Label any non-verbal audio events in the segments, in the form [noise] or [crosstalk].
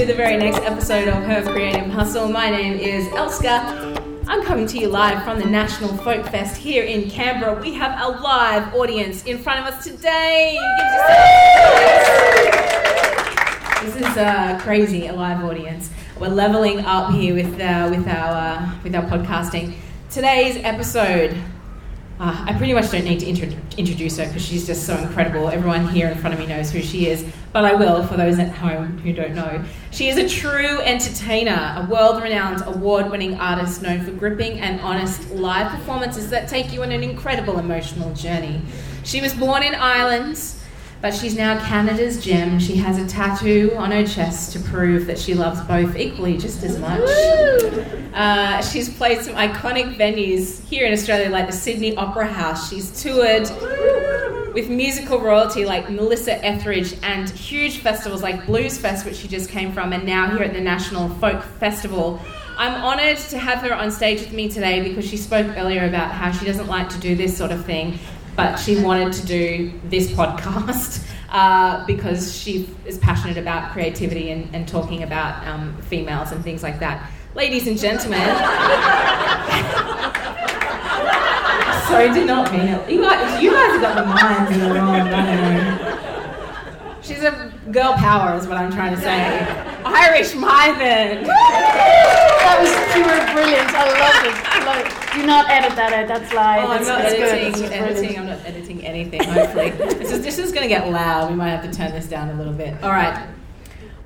to the very next episode of Her Creative Hustle. My name is Elska. I'm coming to you live from the National Folk Fest here in Canberra. We have a live audience in front of us today. This is uh, crazy, a live audience. We're leveling up here with, uh, with, our, uh, with our podcasting. Today's episode uh, I pretty much don't need to intro- introduce her because she's just so incredible. Everyone here in front of me knows who she is, but I will for those at home who don't know. She is a true entertainer, a world renowned, award winning artist known for gripping and honest live performances that take you on an incredible emotional journey. She was born in Ireland but she's now Canada's gem. She has a tattoo on her chest to prove that she loves both equally just as much. Uh, she's played some iconic venues here in Australia, like the Sydney Opera House. She's toured with musical royalty like Melissa Etheridge and huge festivals like Blues Fest, which she just came from, and now here at the National Folk Festival. I'm honoured to have her on stage with me today because she spoke earlier about how she doesn't like to do this sort of thing but she wanted to do this podcast [laughs] uh, because she is passionate about creativity and, and talking about um, females and things like that. Ladies and gentlemen, [laughs] sorry, did not mean it. You guys, you guys have got the minds in the wrong. She's a girl power, is what I'm trying to say. Irish Mythen. That was pure brilliant. I love it. I love it. Do not edit that out. That's live. Oh, I'm It's- not it's editing. It's editing. I'm not editing anything. Hopefully, [laughs] this is this is going to get loud. We might have to turn this down a little bit. All right,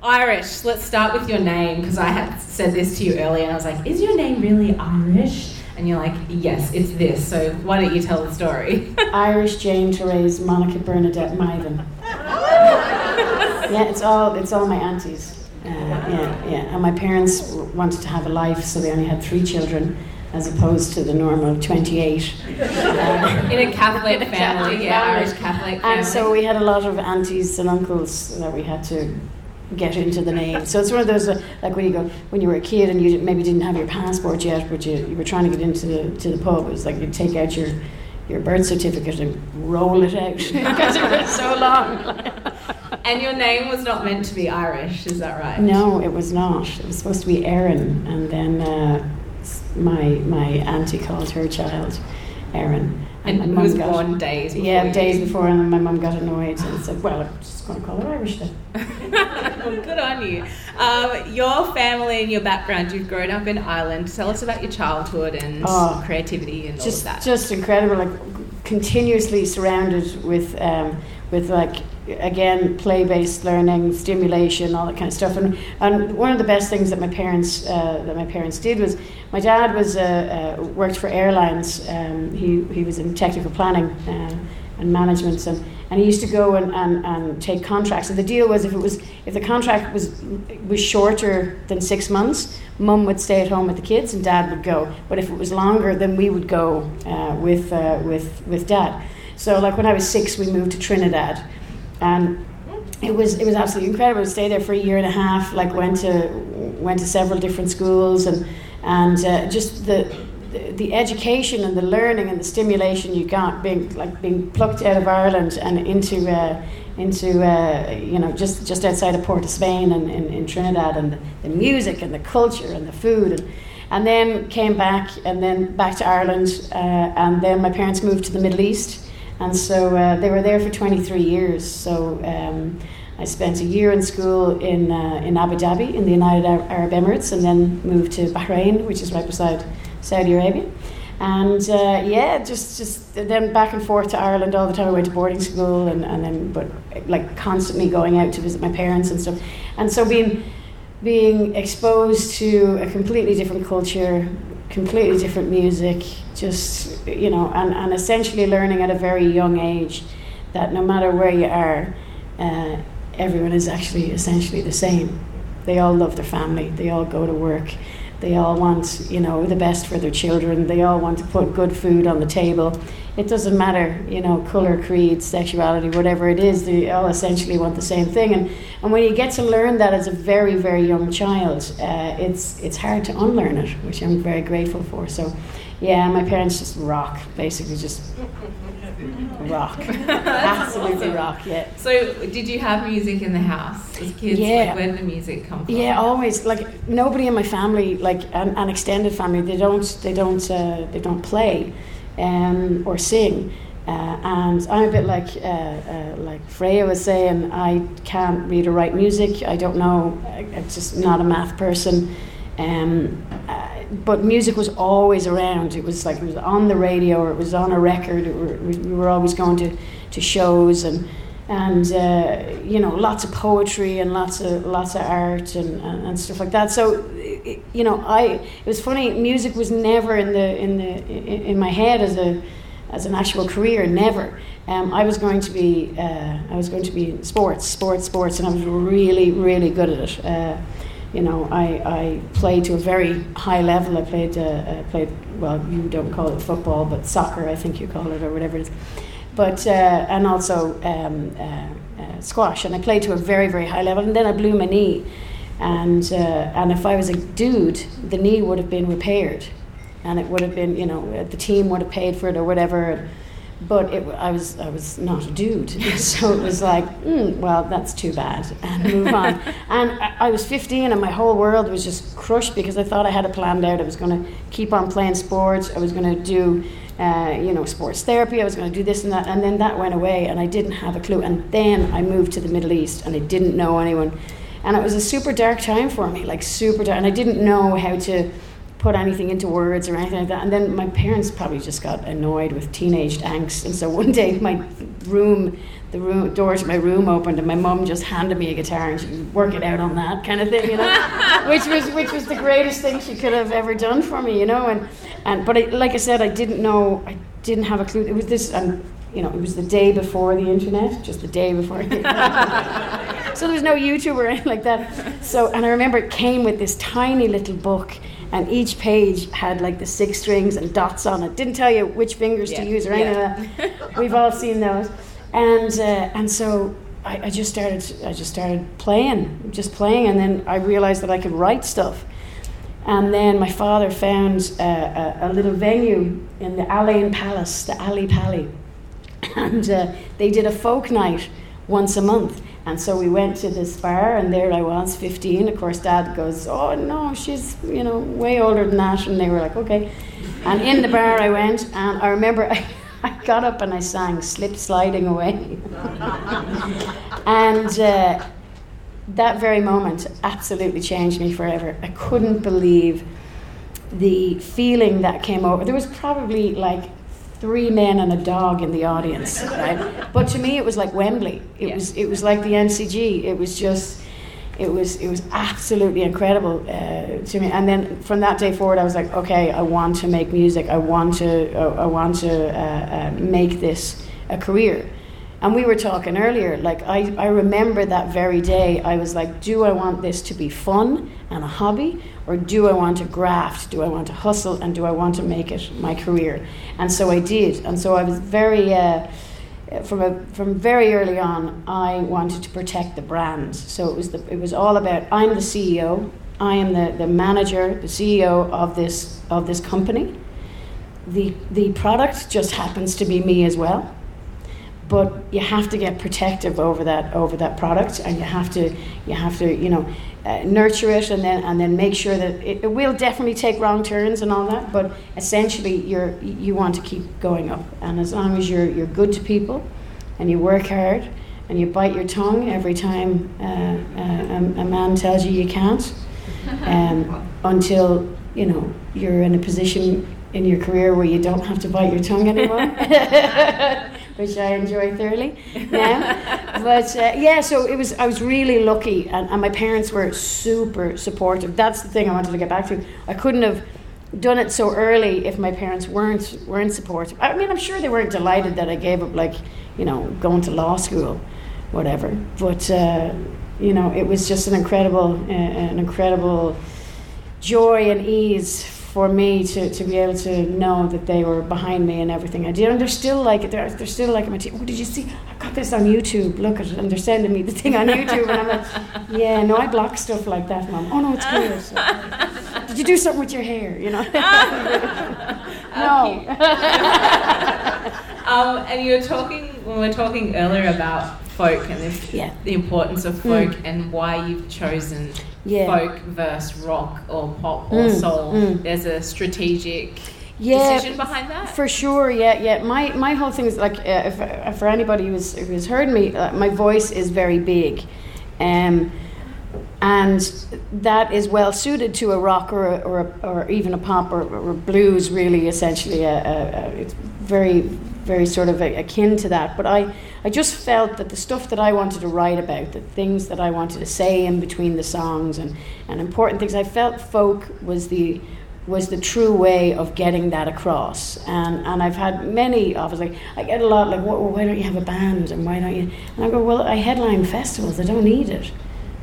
Irish. Let's start with your name because I had said this to you earlier, and I was like, "Is your name really Irish?" And you're like, "Yes, it's this." So why don't you tell the story? [laughs] Irish Jane Therese Monica Bernadette Mythen. [laughs] yeah, it's all it's all my aunties. Uh, yeah, yeah. And my parents wanted to have a life, so they only had three children, as opposed to the normal twenty-eight. Uh, [laughs] In a Catholic family, yeah, Irish Catholic family. And so we had a lot of aunties and uncles that we had to get into the name. So it's one of those uh, like when you go when you were a kid and you maybe didn't have your passport yet, but you, you were trying to get into the to the pub. It was like you'd take out your your birth certificate and roll it out [laughs] [laughs] because it was so long. and your name was not meant to be Irish, is that right? No, it was not. It was supposed to be Erin, and then uh, s- my my auntie called her child Erin. And my mum was got- born days before Yeah, days before, and then my mum got annoyed and said, "Well, I'm just going to call her Irish then." [laughs] well, good on you. Um, your family and your background, you've grown up in Ireland. Tell us about your childhood and Oh, creativity and all just of that. just incredible like continuously surrounded with um, with like again play based learning stimulation all that kind of stuff. And and one of the best things that my parents uh, that my parents did was my dad was uh, uh, worked for airlines. Um, he he was in technical planning uh, and management. And and he used to go and, and, and take contracts. And the deal was if it was if the contract was was shorter than six months mum would stay at home with the kids and dad would go. But if it was longer then we would go uh, with uh, with with dad. So like when I was six we moved to Trinidad and it was it was absolutely incredible. We stayed there for a year and a half. Like went to went to several different schools and and uh, just the, the education and the learning and the stimulation you got being like being plucked out of Ireland and into uh, into uh, you know just just outside of Port of Spain and in, in Trinidad and the, the music and the culture and the food and and then came back and then back to Ireland uh, and then my parents moved to the Middle East and so uh, they were there for 23 years. So um, I spent a year in school in, uh, in Abu Dhabi, in the United Arab Emirates, and then moved to Bahrain, which is right beside Saudi Arabia. And uh, yeah, just, just then back and forth to Ireland all the time. I went to boarding school, and, and then, but like constantly going out to visit my parents and stuff. And so being, being exposed to a completely different culture, completely different music, just, you know, and, and essentially learning at a very young age that no matter where you are, uh, everyone is actually essentially the same. They all love their family, they all go to work, they all want, you know, the best for their children, they all want to put good food on the table. It doesn't matter, you know, colour, creed, sexuality, whatever it is, they all essentially want the same thing. And, and when you get to learn that as a very, very young child, uh, it's, it's hard to unlearn it, which I'm very grateful for. So, yeah, my parents just rock, basically, just rock, [laughs] absolutely awesome. rock. Yeah. So, did you have music in the house as kids? Yeah. Like, where did the music come from? Yeah, always. Like nobody in my family, like an, an extended family, they don't, they don't, uh, they don't play, um, or sing. Uh, and I'm a bit like uh, uh, like Freya was saying. I can't read or write music. I don't know. I, I'm just not a math person. Um, but music was always around. It was like it was on the radio or it was on a record. Or we, we were always going to, to shows and and uh, you know lots of poetry and lots of lots of art and, and, and stuff like that. So you know, I it was funny. Music was never in the in the in my head as a as an actual career. Never. Um, I was going to be uh, I was going to be sports, sports, sports, and I was really really good at it. Uh, you know, I, I played to a very high level. I played uh, uh, played well. You don't call it football, but soccer, I think you call it, or whatever it is. But uh, and also um, uh, uh, squash, and I played to a very very high level. And then I blew my knee, and uh, and if I was a dude, the knee would have been repaired, and it would have been you know the team would have paid for it or whatever. But it, I was I was not a dude, [laughs] so it was like, mm, well, that's too bad, and move on. and I, was 15, and my whole world was just crushed because I thought I had it planned out. I was going to keep on playing sports. I was going to do, uh, you know, sports therapy. I was going to do this and that, and then that went away, and I didn't have a clue. And then I moved to the Middle East, and I didn't know anyone, and it was a super dark time for me, like super dark, and I didn't know how to put anything into words or anything like that. And then my parents probably just got annoyed with teenage angst. And so one day my room, the room door to my room opened, and my mum just handed me a guitar and she was working out on that kind of thing, you know, [laughs] which was which was the greatest thing she could have ever done for me, you know. And and but I, like I said, I didn't know, I didn't have a clue. It was this, and you know, it was the day before the internet, just the day before. [laughs] so there was no YouTube or anything like that. So and I remember it came with this tiny little book and each page had like the six strings and dots on it. Didn't tell you which fingers Yeah. to use or anything Yeah. [laughs] We've all seen those, and uh, and so I, I just started I just started playing, just playing, and then I realized that I could write stuff. And then my father found uh, a, a little venue in the Al Ain Palace, the Ali Pali, and uh, they did a folk night once a month. And so we went to this bar, and there I was, 15. Of course, Dad goes, "Oh no, she's you know way older than that." And they were like, "Okay." And in the bar I went, and I remember I, [laughs] I got up and I sang "Slip Sliding Away," [laughs] and. Uh, that very moment absolutely changed me forever. I couldn't believe the feeling that came over. There was probably like three men and a dog in the audience, right? But to me, it was like Wembley. It Yeah. was it was like the MCG. It was just. It was it was absolutely incredible uh, to me, and then from that day forward, I was like, okay, I want to make music. I want to uh, I want to uh, uh, make this a career. And we were talking earlier, like I, I remember that very day, I was like, do I want this to be fun and a hobby? Or do I want to graft? Do I want to hustle? And do I want to make it my career? And so I did. And so I was very, uh, from, a, from very early on, I wanted to protect the brand. So it was, the, it was all about I'm the CEO, I am the, the manager, the CEO of this, of this company. The, the product just happens to be me as well but you have to get protective over that over that product and you have to you have to you know uh, nurture it and then and then make sure that it, it will definitely take wrong turns and all that but essentially you're you want to keep going up. And as long as you're you're good to people and you work hard and you bite your tongue every time uh, uh, a, a man tells you you can't um, [laughs] until you know you're in a position in your career where you don't have to bite your tongue anymore [laughs] [laughs] which I enjoy thoroughly now. [laughs] but uh, yeah, so it was. I was really lucky, and, and my parents were super supportive. That's the thing I wanted to get back to. I couldn't have done it so early if my parents weren't weren't supportive. I mean, I'm sure they weren't delighted that I gave up, like you know, going to law school, whatever. But uh, you know, it was just an incredible, uh, an incredible joy and ease for me to, to be able to know that they were behind me and everything I did. And they're still like they're, they're still like my team. Oh, did you see? I got this on YouTube. Look at it. And they're sending me the thing on YouTube. And I'm like, [laughs] yeah, no, I block stuff like that, mom. Oh no, it's good. [laughs] So, did you do something with your hair? You know? [laughs] no. um, and you were talking when we were talking earlier about folk and the, Yeah. the importance of folk Mm. and why you've chosen Yeah. folk versus rock or pop or Mm, soul. mm. There's a strategic Yeah, decision behind that. For sure, yeah, yeah. My my whole thing is like, uh, if, uh, for anybody who's who's heard me, uh, my voice is very big, um, and that is well suited to a rock or a, or, a, or even a pop or, or blues. Really, essentially, uh, uh, it's very very sort of akin to that. But I I just felt that the stuff that I wanted to write about, the things that I wanted to say in between the songs, and and important things, I felt folk was the was the true way of getting that across. And and I've had many offers. Like I get a lot like, well, why don't you have a band? And why don't you? And I go, well, I headline festivals. I don't need it.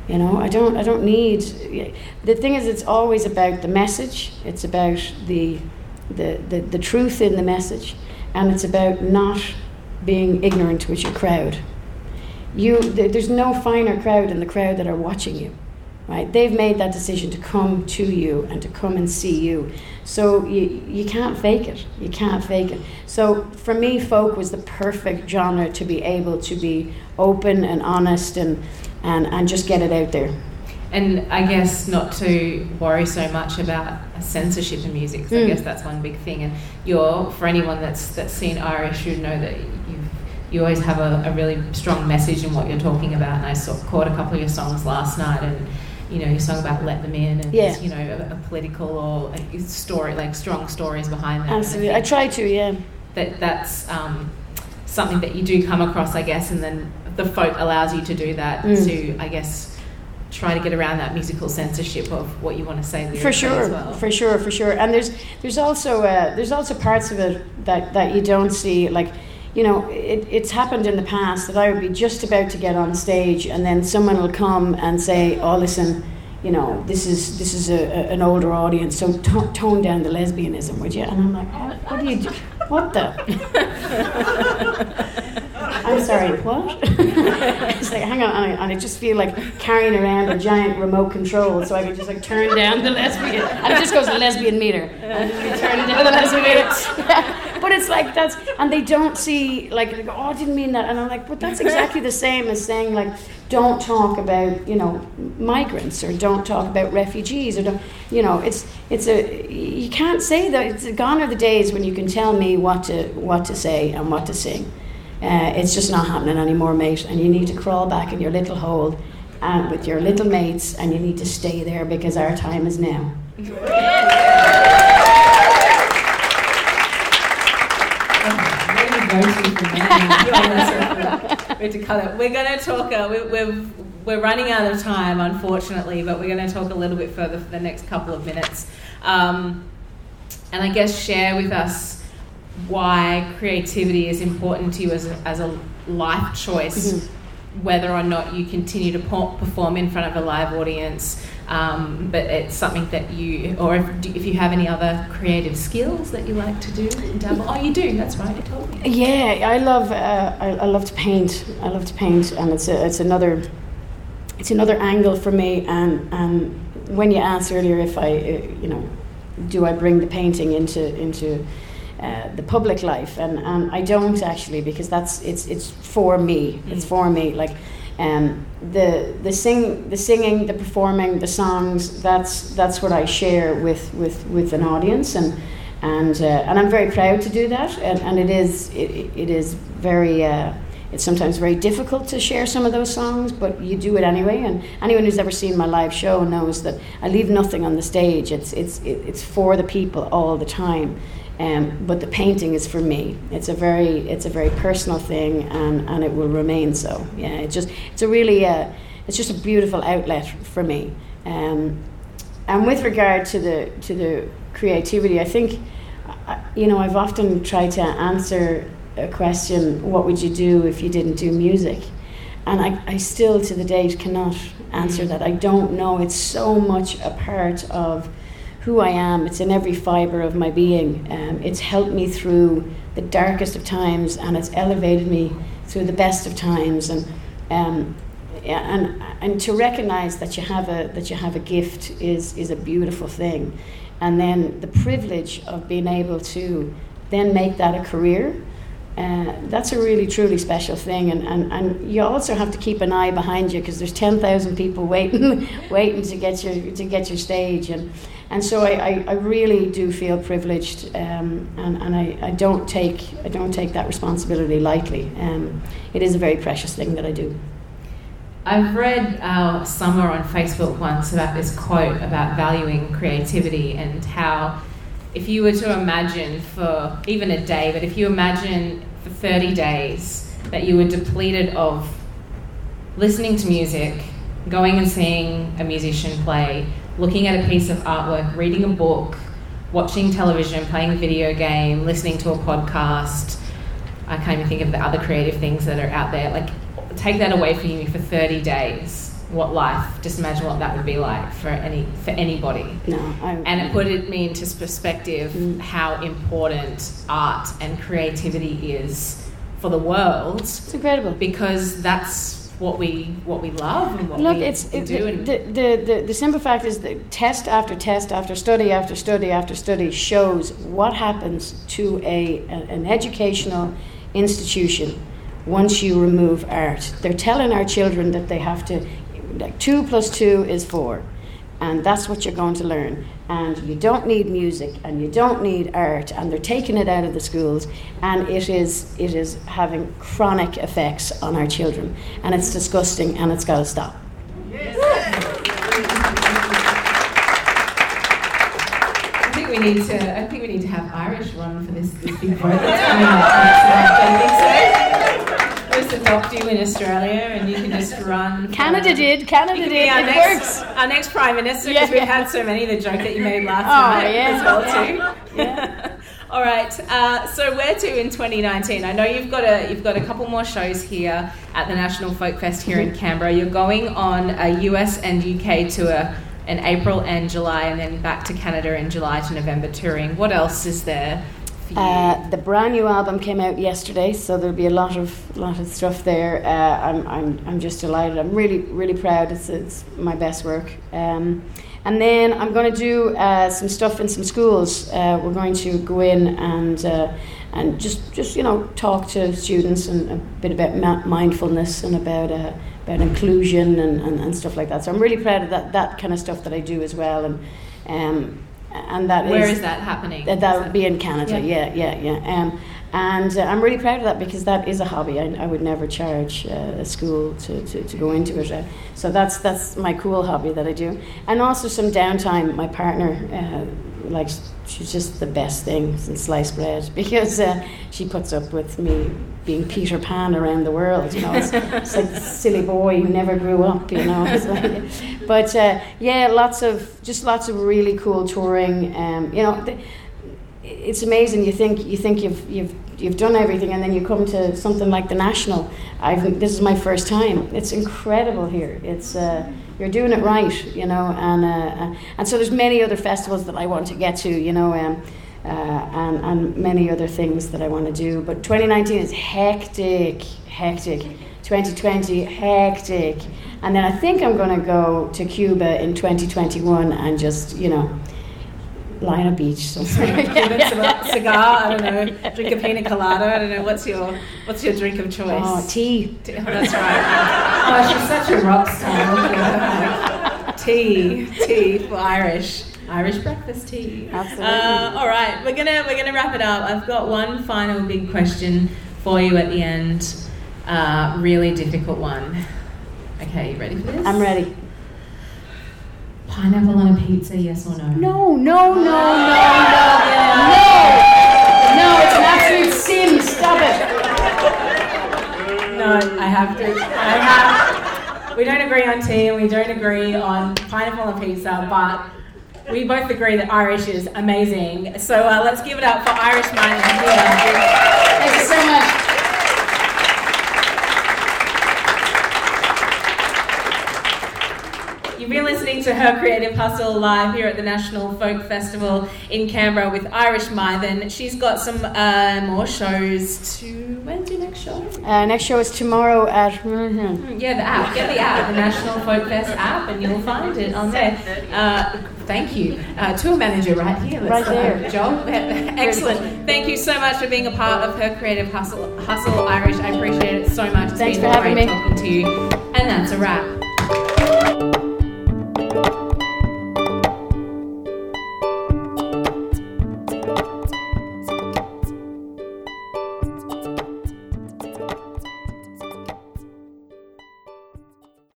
You know, I don't. I don't need. The thing is, it's always about the message. It's about the the the, the truth in the message, and it's about not being ignorant with your crowd. You, th- there's no finer crowd than the crowd that are watching you right? They've made that decision to come to you and to come and see you. So you, you can't fake it. You can't fake it. So for me, folk was the perfect genre to be able to be open and honest and, and, and just get it out there. And I guess not to worry so much about censorship in music, 'cause I Mm. guess that's one big thing. And you're, for anyone that's that's seen Irish, you know that you you always have a, a really strong message in what you're talking about. And I saw, caught a couple of your songs last night, and you know, your song about let them in, and Yeah. you know, a, a political or a story, like strong stories behind that. And I Absolutely. I try to, yeah. that that's um, something that you do come across, I guess, and then the folk allows you to do that Mm. to, I guess, try to get around that musical censorship of what you want to say For sure, as well. for sure, for sure. And there's there's also uh, there's also parts of it that, that you don't see. Like, you know, it, it's happened in the past that I would be just about to get on stage, and then someone will come and say, "Oh, listen, you know, this is this is a, a, an older audience, so to- tone down the lesbianism, would you?" And I'm like, "What, what do you do? What the?" [laughs] I'm sorry, what? [laughs] [laughs] it's like, hang on, and I, and I just feel like carrying around a giant remote control so I can just like turn down the lesbian, and it just goes lesbian meter, and be turning down the lesbian meter. [laughs] But it's like that's, and they don't see like, go, oh, I didn't mean that, and I'm like, but that's exactly the same as saying like, don't talk about you know migrants or don't talk about refugees or don't, you know, it's it's a you can't say that. It's gone are the days when you can tell me what to what to say and what to sing. Uh, it's just not happening anymore, mate. And you need to crawl back in your little hole and with your little mates, and you need to stay there because our time is now. We're going to talk. Uh, we're, we're we're running out of time, unfortunately, but we're going to talk a little bit further for the next couple of minutes, um, and I guess share with us why creativity is important to you as a, as a life choice. Mhm. Whether or not you continue to perform in front of a live audience, um, but it's something that you, or if, if you have any other creative skills that you like to do, dabble. Oh, you do. That's right. You told me. Yeah, I love uh, I, I love to paint. I love to paint, and it's a, it's another it's another angle for me. And and when you asked earlier if I uh, you know do I bring the painting into into uh, the public life, and, and I don't actually because that's it's it's for me. It's Mm. for me. Like um, the the sing the singing, the performing, the songs. That's that's what I share with with with an audience, and and uh, and I'm very proud to do that. And, and it is it, it is very. Uh, it's sometimes very difficult to share some of those songs, but you do it anyway. And anyone who's ever seen my live show knows that I leave nothing on the stage. It's it's it's for the people all the time. Um, but the painting is for me. It's a very it's a very personal thing, and, and it will remain so. Yeah, it's just it's a really uh, it's just a beautiful outlet for me. Um, and with regard to the to the creativity, I think uh, you know I've often tried to answer a question: What would you do if you didn't do music? And I, I still to the date cannot answer that. I don't know. It's so much a part of who I am. It's in every fiber of my being. Um, it's helped me through the darkest of times, and it's elevated me through the best of times. And um, and and to recognize that you have a that you have a gift is is a beautiful thing, and then the privilege of being able to then make that a career uh, that's a really truly special thing and, and, and you also have to keep an eye behind you because there's 10,000 people [laughs] waiting waiting to get your to get your stage and and so I, I, I really do feel privileged um, and, and I, I don't take I don't take that responsibility lightly. Um, it is a very precious thing that I do. I've read uh, somewhere on Facebook once about this quote about valuing creativity and how if you were to imagine for even a day, but if you imagine for 30 days that you were depleted of listening to music, going and seeing a musician play, looking at a piece of artwork, reading a book, watching television, playing a video game, listening to a podcast. I can't even think of the other creative things that are out there. Like, take that away from you for 30 days what life just imagine what that would be like for any for anybody no I'm, and it put it me into perspective mm. how important art and creativity is for the world it's incredible because that's what we what we love and what Look, we, it's, it, do. The, the, the, the simple fact is that test after test after study after study after study shows what happens to a, a an educational institution once you remove art. They're telling our children that they have to, like, two plus two is four. And that's what you're going to learn. And you don't need music and you don't need art, and they're taking it out of the schools, and it is, it is having chronic effects on our children. And it's disgusting, and it's got to stop. I think we need to. I think we need to have Irish run for this, this big vote [laughs] that's coming up. Let's adopt you in Australia, and you can just [laughs] run. Canada did. Canada did. our It next, works. our next prime minister because Yeah. we've had so many. The joke that you made last Oh, night yeah. as well too. Yeah. [laughs] All right. Uh, so where to in 2019? I know you've got a you've got a couple more shows here at the National Folk Fest here in Canberra. You're going on a US and UK tour in April and July, and then back to Canada in July to November touring. What else is there? Uh, the brand new album came out yesterday, so there'll be a lot of lot of stuff there. Uh, I'm, I'm I'm just delighted. I'm really really proud. It's it's my best work. Um, and then I'm going to do uh, some stuff in some schools. Uh, we're going to go in and uh, and just just you know talk to students and a bit about ma- mindfulness and about uh, about inclusion and, and, and stuff like that. So I'm really proud of that that kind of stuff that I do as well. And um, and that Where is- is that happening? that, that would be in Canada, Yeah. yeah, yeah, yeah. Um, and uh, I'm really proud of that because that is a hobby. I, I would never charge uh, a school to, to, to go into it. Uh, so that's that's my cool hobby that I do. And also some downtime. My partner, uh, like, she's just the best thing since sliced bread [laughs] because uh, she puts up with me being Peter Pan around the world. You know, it's, it's [laughs] like silly boy who never grew up. You know, [laughs] like- but uh, yeah, lots of just lots of really cool touring. Um, you know. The, it's amazing. You think you think you've you've you've done everything, and then you come to something like the national. I've this is my first time. It's incredible here. It's uh, you're doing it right, you know, and uh, and so there's many other festivals that I want to get to, you know, um, uh, and and many other things that I want to do. But 2019 is hectic, hectic. 2020 hectic, and then I think I'm going to go to Cuba in 2021 and just you know lie on a beach somewhere. [laughs] Cuban cigar, cigar, I don't know, drink a pina colada. I don't know. What's your what's your drink of choice? Oh, tea. Tea- oh, that's right. Oh, she's such a rock star. Look at her. Tea, tea for Irish. Irish breakfast tea. Absolutely. Uh, all right, we're gonna we're gonna wrap it up. I've got one final big question for you at the end. Uh, really difficult one. Okay, you ready for this? I'm ready. Pineapple on a pizza, yes or no? No, no, no, no, no, no. No, it's an absolute sin. Stop it. No, I have to. I have. We don't agree on tea and we don't agree on pineapple on pizza, but we both agree that Irish is amazing. So uh, let's give it up for Irish here. Thank you so much. You've been listening to Her Creative Hustle live here at the National Folk Festival in Canberra with Irish Mythen. She's got some uh, more shows to. Your next show? Uh, next show is tomorrow at. Mm, yeah, the app. Get the app, the National Folk Fest app, and you'll find it on there. Uh, thank you. Uh, tour manager right here. Let's right there. Job. [laughs] Excellent. Thank you so much for being a part of Her Creative Hustle, Hustle Irish. I appreciate it so much. It's Thanks been for having great me. talking to you. And that's a wrap.